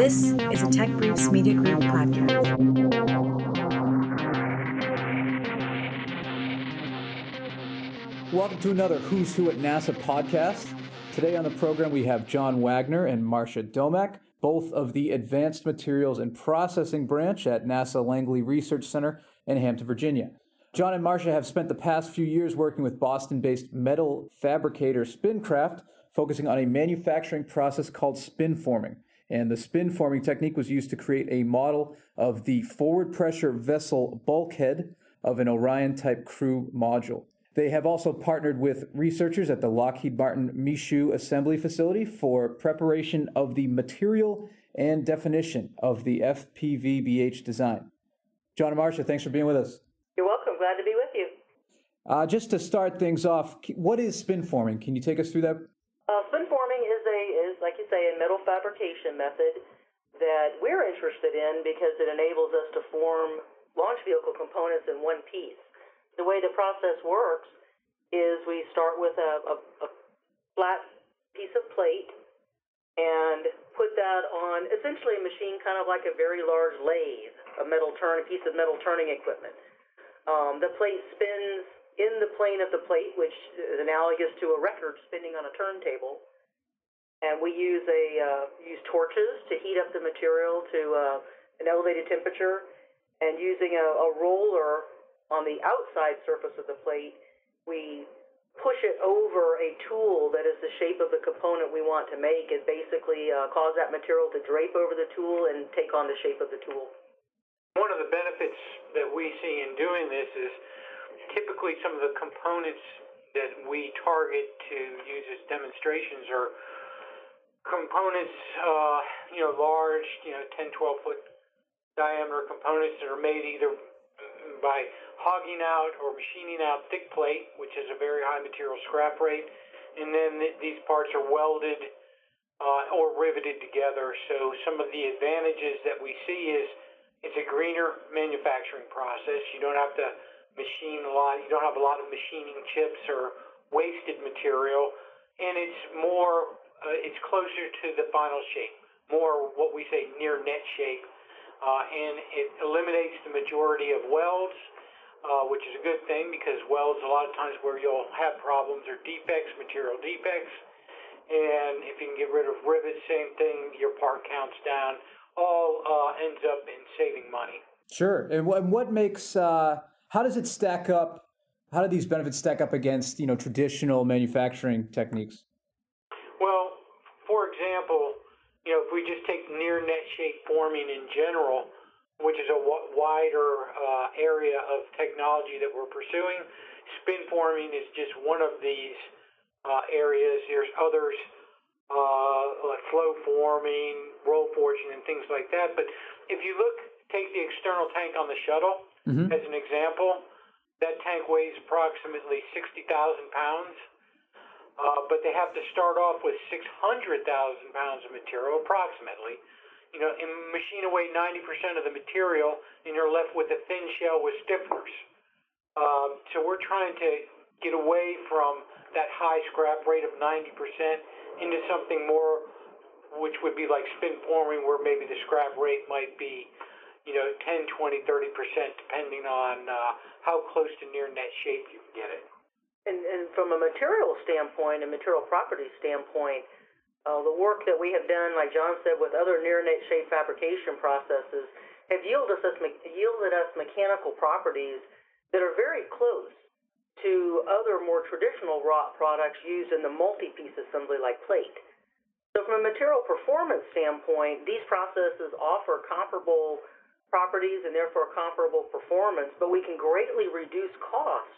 This is a Tech Briefs Media Group podcast. Welcome to another Who's Who at NASA podcast. Today on the program, we have John Wagner and Marcia Domack, both of the Advanced Materials and Processing branch at NASA Langley Research Center in Hampton, Virginia. John and Marcia have spent the past few years working with Boston based metal fabricator Spincraft, focusing on a manufacturing process called spin forming. And the spin forming technique was used to create a model of the forward pressure vessel bulkhead of an Orion type crew module. They have also partnered with researchers at the Lockheed Martin Michoud Assembly Facility for preparation of the material and definition of the FPVBH design. John and Marcia, thanks for being with us. You're welcome. Glad to be with you. Uh, just to start things off, what is spin forming? Can you take us through that? Uh, spin forming is a is like you say a metal fabrication method that we're interested in because it enables us to form launch vehicle components in one piece. The way the process works is we start with a, a, a flat piece of plate and put that on essentially a machine kind of like a very large lathe, a metal turn, a piece of metal turning equipment. Um, the plate spins in the plane of the plate, which is analogous to a record spinning on a turntable and we use a uh, use torches to heat up the material to uh, an elevated temperature, and using a, a roller on the outside surface of the plate, we push it over a tool that is the shape of the component we want to make, and basically uh, cause that material to drape over the tool and take on the shape of the tool. One of the benefits that we see in doing this is typically some of the components that we target to use as demonstrations are components, uh, you know, large, you know, 10, 12 foot diameter components that are made either by hogging out or machining out thick plate, which is a very high material scrap rate, and then th- these parts are welded uh, or riveted together. So some of the advantages that we see is it's a greener manufacturing process. You don't have to machine a lot. You don't have a lot of machining chips or wasted material, and it's more uh, it's closer to the final shape, more what we say near net shape, uh, and it eliminates the majority of welds, uh, which is a good thing because welds a lot of times where you'll have problems or defects, material defects, and if you can get rid of rivets, same thing, your part counts down. All uh, ends up in saving money. Sure. And what, what makes uh, how does it stack up? How do these benefits stack up against you know traditional manufacturing techniques? You know, if we just take near net shape forming in general, which is a w- wider uh, area of technology that we're pursuing, spin forming is just one of these uh, areas. There's others uh, like flow forming, roll forging, and things like that. But if you look, take the external tank on the shuttle mm-hmm. as an example. That tank weighs approximately 60,000 pounds. Uh, but they have to start off with 600,000 pounds of material, approximately. You know, and machine away 90% of the material, and you're left with a thin shell with stiffeners. Um, so we're trying to get away from that high scrap rate of 90% into something more, which would be like spin forming, where maybe the scrap rate might be, you know, 10, 20, 30%, depending on uh, how close to near net shape you can get it. And, and from a material standpoint a material property standpoint, uh, the work that we have done, like John said, with other near net shape fabrication processes, have yielded us, yielded us mechanical properties that are very close to other more traditional wrought products used in the multi-piece assembly like plate. So from a material performance standpoint, these processes offer comparable properties and therefore comparable performance, but we can greatly reduce cost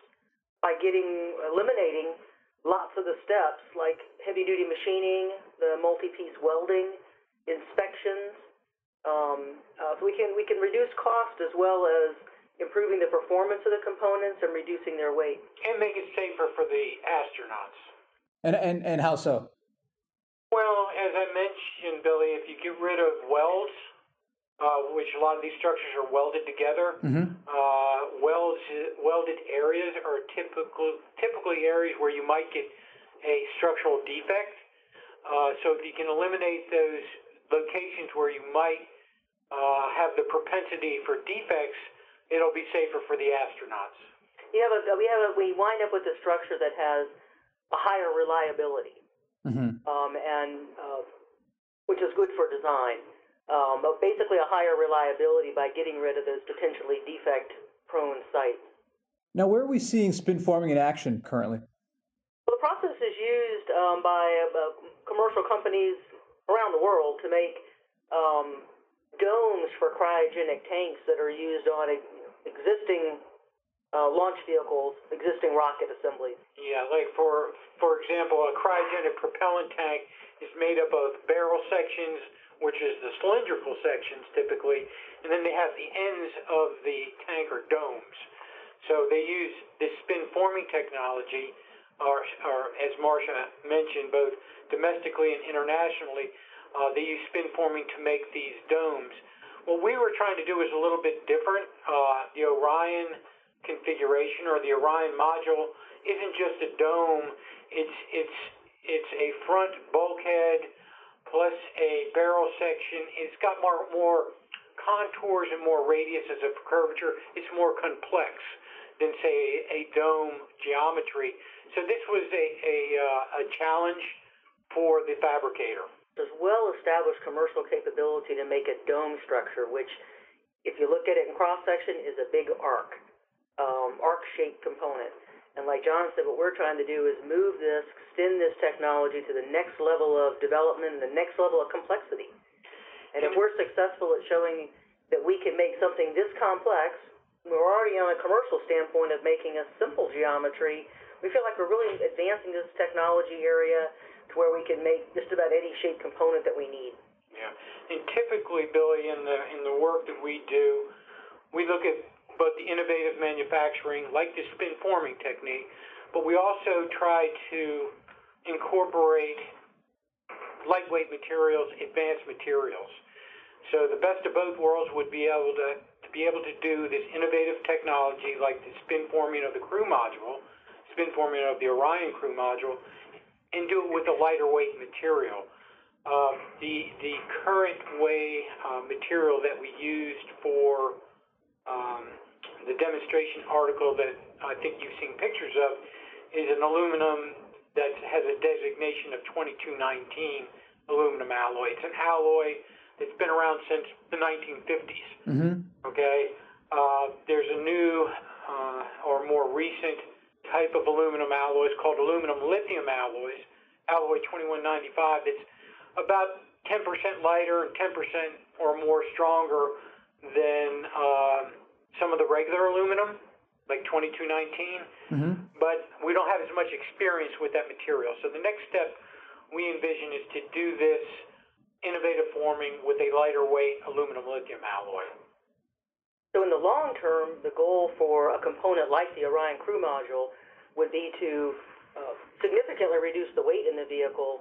by getting eliminating lots of the steps like heavy duty machining, the multi piece welding, inspections. Um, uh, so we can we can reduce cost as well as improving the performance of the components and reducing their weight. And make it safer for the astronauts. And and and how so? Well, as I mentioned, Billy, if you get rid of welds uh, which a lot of these structures are welded together. Mm-hmm. Uh, welds, welded areas are typical, typically areas where you might get a structural defect. Uh, so if you can eliminate those locations where you might uh, have the propensity for defects, it'll be safer for the astronauts. You have a, we have a, we wind up with a structure that has a higher reliability, Mm-hmm. um, and uh, which is good for design. Um, but basically, a higher reliability by getting rid of those potentially defect-prone sites. Now, where are we seeing spin forming in action currently? Well, the process is used um, by uh, commercial companies around the world to make um, domes for cryogenic tanks that are used on existing uh, launch vehicles, existing rocket assemblies. Yeah, like for for example, a cryogenic propellant tank is made up of barrel sections, which is the cylindrical sections typically, and then they have the ends of the tank or domes. So they use this spin forming technology, or, or as Marcia mentioned, both domestically and internationally, uh, they use spin forming to make these domes. What we were trying to do is a little bit different. Uh, the Orion configuration or the Orion module isn't just a dome. It's it's it's a front bulkhead plus a barrel section. It's got more more contours and more radius as a curvature. It's more complex than say a, dome geometry. So this was a a, uh, a challenge for the fabricator. There's well-established commercial capability to make a dome structure, which, if you look at it in cross section, is a big arc um, arc-shaped component. And like John said, what we're trying to do is move this, extend this technology to the next level of development, the next level of complexity. And if we're successful at showing that we can make something this complex, we're already on a commercial standpoint of making a simple geometry. We feel like we're really advancing this technology area to where we can make just about any shape component that we need. Yeah, and typically, Billy, in the in the work that we do, we look at both the innovative manufacturing, like the spin forming technique, but we also try to incorporate lightweight materials, advanced materials. So the best of both worlds would be able to, to be able to do this innovative technology like the spin forming of the crew module, spin forming of the Orion crew module, and do it with a lighter weight material. Uh, the the current way uh, material that we used for um, the demonstration article that I think you've seen pictures of is an aluminum that has a designation of 2219 aluminum alloy. It's an alloy that's been around since the 1950s. Mm-hmm. Okay, uh, there's a new uh, or more recent type of aluminum alloys called aluminum lithium alloys, alloy 2195. That's about 10% lighter and 10% or more stronger than uh, some of the regular aluminum, like 2219, mm-hmm. but we don't have as much experience with that material. So the next step we envision is to do this innovative forming with a lighter weight aluminum lithium alloy. So in the long term, the goal for a component like the Orion crew module would be to uh, significantly reduce the weight in the vehicle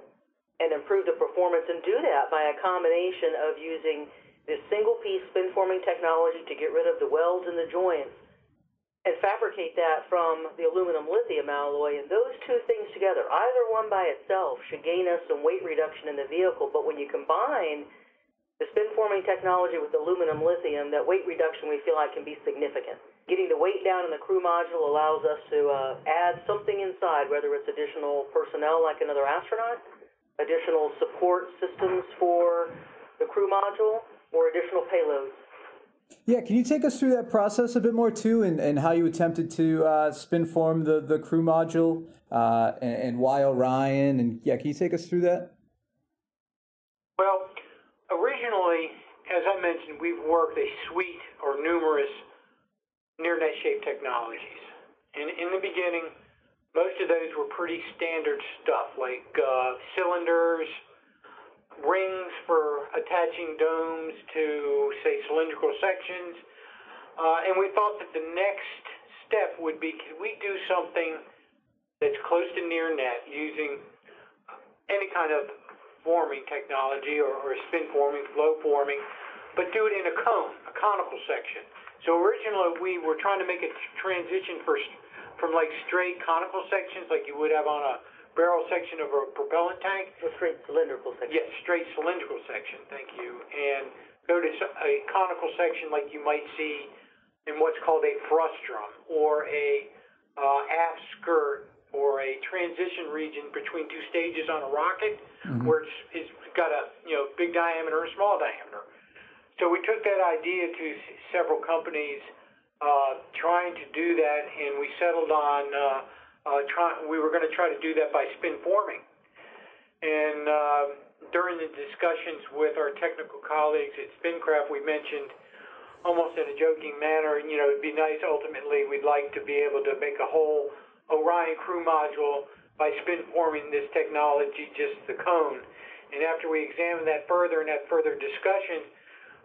and improve the performance and do that by a combination of using this single piece spin forming technology to get rid of the welds and the joints and fabricate that from the aluminum lithium alloy. And those two things together, either one by itself, should gain us some weight reduction in the vehicle. But when you combine the spin forming technology with aluminum lithium, that weight reduction we feel like can be significant. Getting the weight down in the crew module allows us to uh, add something inside, whether it's additional personnel like another astronaut, additional support systems for the crew module, or additional payloads. Yeah, can you take us through that process a bit more too, and, and how you attempted to uh, spin form the, the crew module uh, and, and, why Orion? And yeah, can you take us through that? Well, originally, as I mentioned, we've worked a suite or numerous near net shape technologies. And in the beginning, most of those were pretty standard stuff like uh, cylinders, rings for attaching domes to, say, cylindrical sections. Uh, and we thought that the next step would be could we do something that's close to near net using any kind of forming technology or, or spin forming, flow forming, but do it in a cone, a conical section. So originally we were trying to make a transition for, from like straight conical sections like you would have on a barrel section of a propellant tank. A straight cylindrical section. Yes, straight cylindrical section. Thank you. And go to a conical section like you might see in what's called a frustrum or a uh, aft skirt or a transition region between two stages on a rocket mm-hmm. where it's, it's got a you know big diameter or small diameter. So we took that idea to several companies uh, trying to do that, and we settled on uh, uh, try, we were going to try to do that by spin forming. And uh, during the discussions with our technical colleagues at Spincraft, we mentioned almost in a joking manner, you know, it'd be nice ultimately, we'd like to be able to make a whole Orion crew module by spin forming this technology, just the cone. And after we examined that further and had further discussion,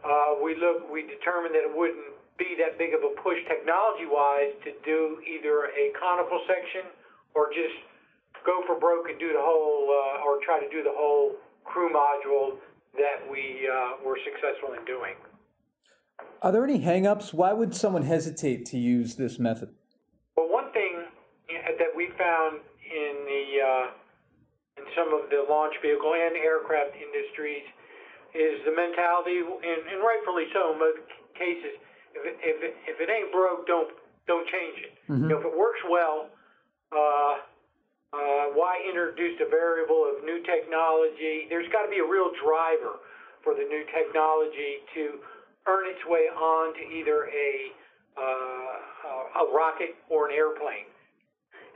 uh, we look, we determined that it wouldn't be that big of a push technology-wise to do either a conical section or just go for broke and do the whole, uh, or try to do the whole crew module that we uh, were successful in doing. Are there any hangups? Why would someone hesitate to use this method? Well, one thing that we found in the uh, in some of the launch vehicle and aircraft industries is the mentality, and, and rightfully so in most cases, if it, if it, if it ain't broke, don't don't change it. Mm-hmm. You know, if it works well, uh, uh, why introduce a variable of new technology? There's got to be a real driver for the new technology to earn its way onto either a uh, a rocket or an airplane.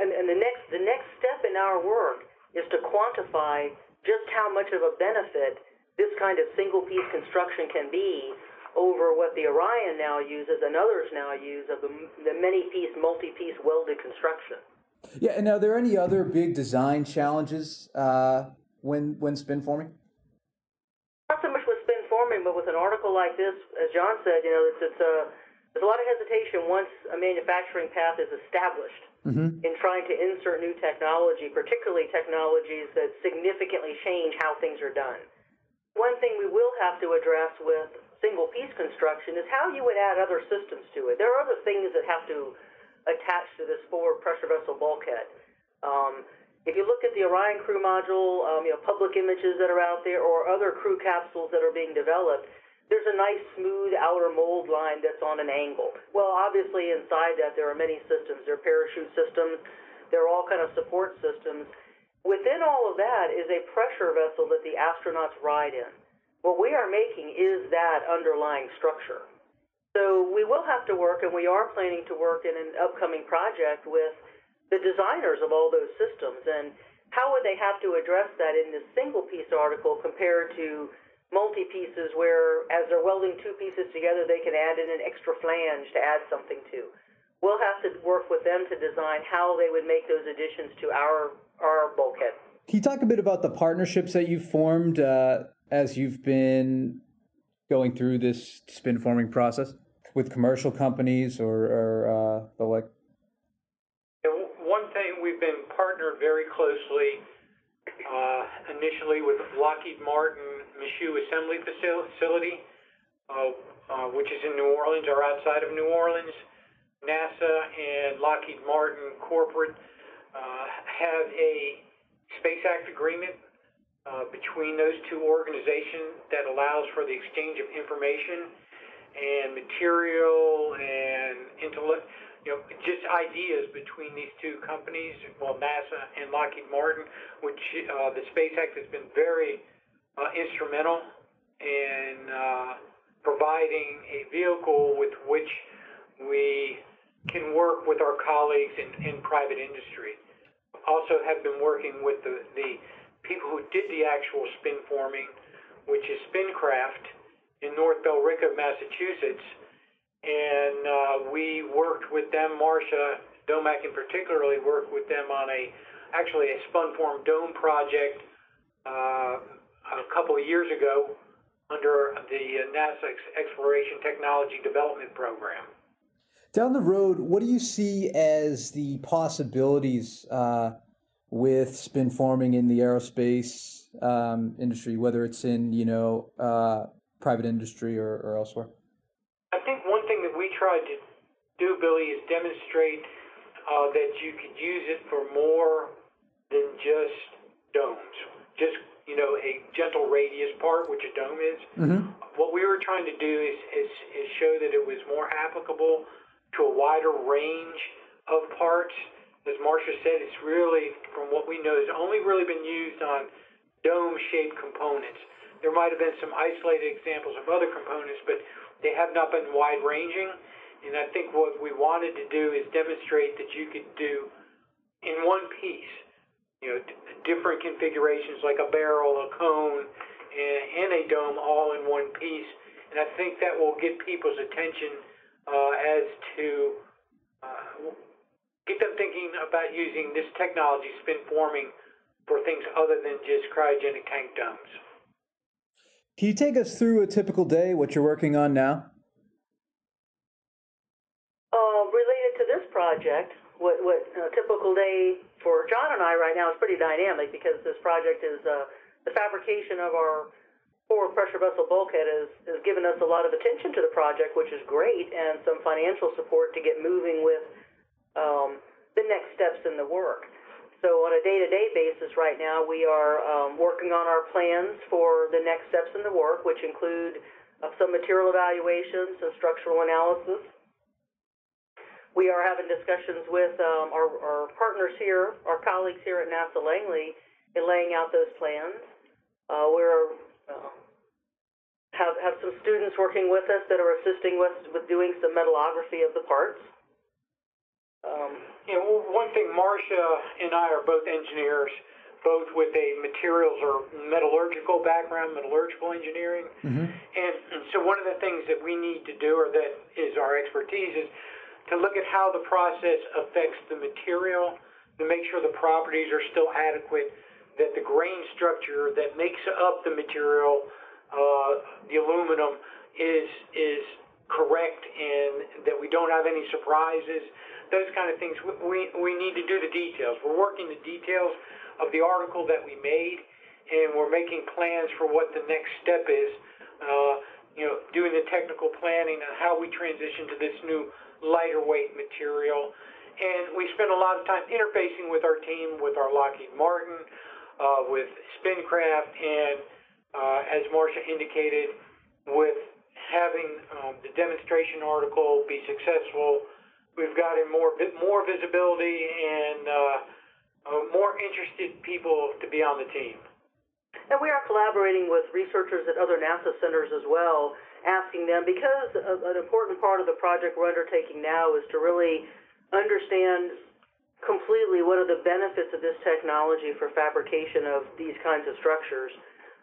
And, and the next the next step in our work is to quantify just how much of a benefit this kind of single piece construction can be over what the Orion now uses and others now use of the, the many piece, multi piece welded construction. Yeah, and are there any other big design challenges uh, when when spin forming? Not so much with spin forming, but with an article like this, as John said, you know, it's, it's a there's a lot of hesitation once a manufacturing path is established mm-hmm. in trying to insert new technology, particularly technologies that significantly change how things are done. One thing we will have to address with single piece construction is how you would add other systems to it. There are other things that have to attach to this forward pressure vessel bulkhead. Um, if you look at the Orion crew module, um, you know, public images that are out there, or other crew capsules that are being developed, there's a nice smooth outer mold line that's on an angle. Well, obviously inside that there are many systems. There are parachute systems. There are all kind of support systems. Within all of that is a pressure vessel that the astronauts ride in. What we are making is that underlying structure. So we will have to work, and we are planning to work in an upcoming project with the designers of all those systems. And how would they have to address that in this single piece article compared to multi pieces where, as they're welding two pieces together, they can add in an extra flange to add something to? We'll have to work with them to design how they would make those additions to our, our bulkhead. Can you talk a bit about the partnerships that you've formed? Uh as you've been going through this spin forming process with commercial companies or, or uh, the like? one thing we've been partnered very closely uh, initially with Lockheed Martin Michoud Assembly Facility, uh, uh, which is in New Orleans or outside of New Orleans. NASA and Lockheed Martin corporate uh, have a Space Act agreement uh, between those two organizations that allows for the exchange of information and material and intellect, you know, just ideas between these two companies, well, NASA and Lockheed Martin, which uh, the Space Act has been very uh, instrumental in uh, providing a vehicle with which we can work with our colleagues in, in private industry. Also have been working with the, the people who did the actual spin forming, which is Spincraft in North Billerica, Massachusetts. And uh, we worked with them, Marcia Domack in particularly worked with them on a actually a spun form dome project uh, a couple of years ago under the NASA Exploration Technology Development Program. Down the road, what do you see as the possibilities uh, with spin forming in the aerospace um, industry, whether it's in you know uh, private industry or, or, elsewhere? I think one thing that we tried to do, Billy, is demonstrate uh, that you could use it for more than just domes. Just you know, a gentle radius part, which a dome is. Mm-hmm. What we were trying to do is, is, is show that it was more applicable to a wider range of parts. As Marcia said, it's really, from what we know, has only really been used on dome-shaped components. There might have been some isolated examples of other components, but they have not been wide-ranging. And I think what we wanted to do is demonstrate that you could do in one piece you know, different configurations like a barrel, a cone, and, and a dome all in one piece. And I think that will get people's attention uh, as to uh, get them thinking about using this technology, spin forming, for things other than just cryogenic tank domes. Can you take us through a typical day, what you're working on now? Uh, related to this project, what, what a typical day for John and I right now is pretty dynamic because this project is uh, the fabrication of our forward pressure vessel bulkhead has, has given us a lot of attention to the project, which is great, and some financial support to get moving with um, the next steps in the work. So on a day-to-day basis right now, we are um, working on our plans for the next steps in the work, which include uh, some material evaluations and structural analysis. We are having discussions with um, our, our partners here, our colleagues here at NASA Langley, in laying out those plans. Uh, we're uh, have have some students working with us that are assisting with with doing some metallography of the parts. Um, You know, one thing, Marcia and I are both engineers, both with a materials or metallurgical background, metallurgical engineering. Mm-hmm. And, and so one of the things that we need to do, or that is our expertise, is to look at how the process affects the material, to make sure the properties are still adequate, that the grain structure that makes up the material, uh, the aluminum, is is correct, and that we don't have any surprises. Those kind of things. We we need to do the details. We're working the details of the article that we made, and we're making plans for what the next step is. Uh, you know, doing the technical planning and how we transition to this new lighter weight material. And we spend a lot of time interfacing with our team, with our Lockheed Martin, uh, with Spincraft, and uh, as Marcia indicated, with having um, the demonstration article be successful, we've gotten more more visibility and uh, uh, more interested people to be on the team. And we are collaborating with researchers at other NASA centers as well, asking them because an important part of the project we're undertaking now is to really understand completely what are the benefits of this technology for fabrication of these kinds of structures.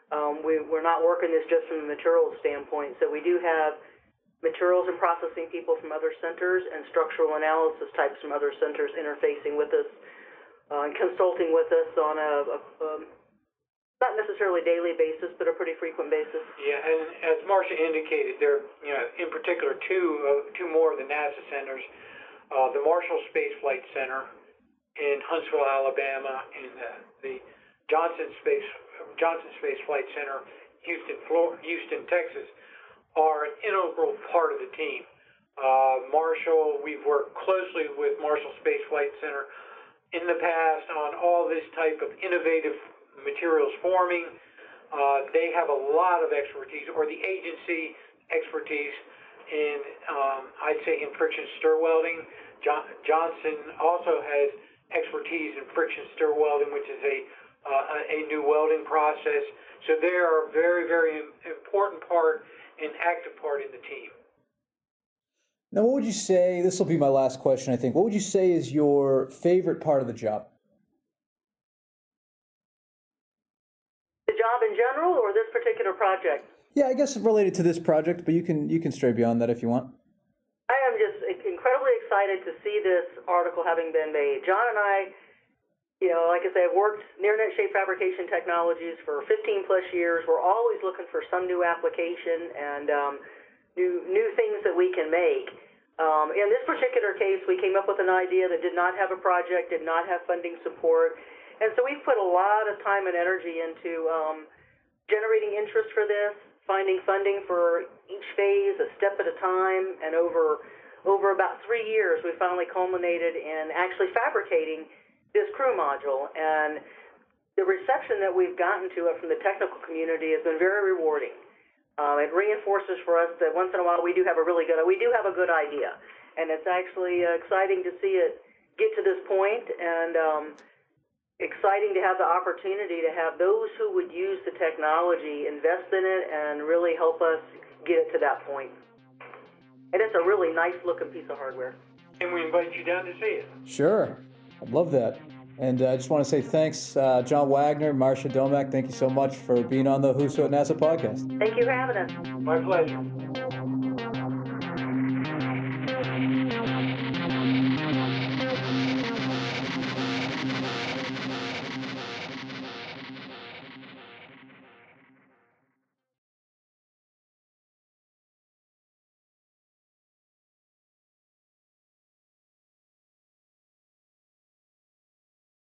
Um, we, we're not working this just from a materials standpoint, so we do have materials and processing people from other centers and structural analysis types from other centers interfacing with us uh, and consulting with us on a, a, a not necessarily daily basis, but a pretty frequent basis. Yeah, and as Marcia indicated, there, you know, in particular, two uh, two more of the NASA centers, uh, the Marshall Space Flight Center in Huntsville, Alabama, and the, the Johnson Space Johnson Space Flight Center, Houston, Florida, Houston, Texas, are an integral part of the team. Uh, Marshall, we've worked closely with Marshall Space Flight Center in the past on all this type of innovative materials forming. Uh, they have a lot of expertise, or the agency expertise in, um, I'd say, in friction stir welding. John, Johnson also has expertise in friction stir welding, which is a uh, a new welding process. So they are a very, very important part and active part in the team. Now, what would you say? This will be my last question, I think. What would you say is your favorite part of the job? The job in general or this particular project? Yeah, I guess related to this project, but you can you can stray beyond that if you want. I am just incredibly excited to see this article having been made. John and I, you know, like I say, I've worked near net shape fabrication technologies for 15 plus years. We're always looking for some new application and um, new new things that we can make. Um, in this particular case, we came up with an idea that did not have a project, did not have funding support, and so we've put a lot of time and energy into um, generating interest for this, finding funding for each phase, a step at a time, and over over about three years, we finally culminated in actually fabricating this crew module, and the reception that we've gotten to it from the technical community has been very rewarding. Um, it reinforces for us that once in a while we do have a really good we do have a good idea, and it's actually uh, exciting to see it get to this point and um, exciting to have the opportunity to have those who would use the technology invest in it and really help us get it to that point. And it's a really nice looking piece of hardware. And we invite you down to see it. Sure. I'd love that. And uh, I just want to say thanks, uh, John Wagner, Marcia Domack. Thank you so much for being on the Who's Who at NASA podcast. Thank you for having us. My pleasure.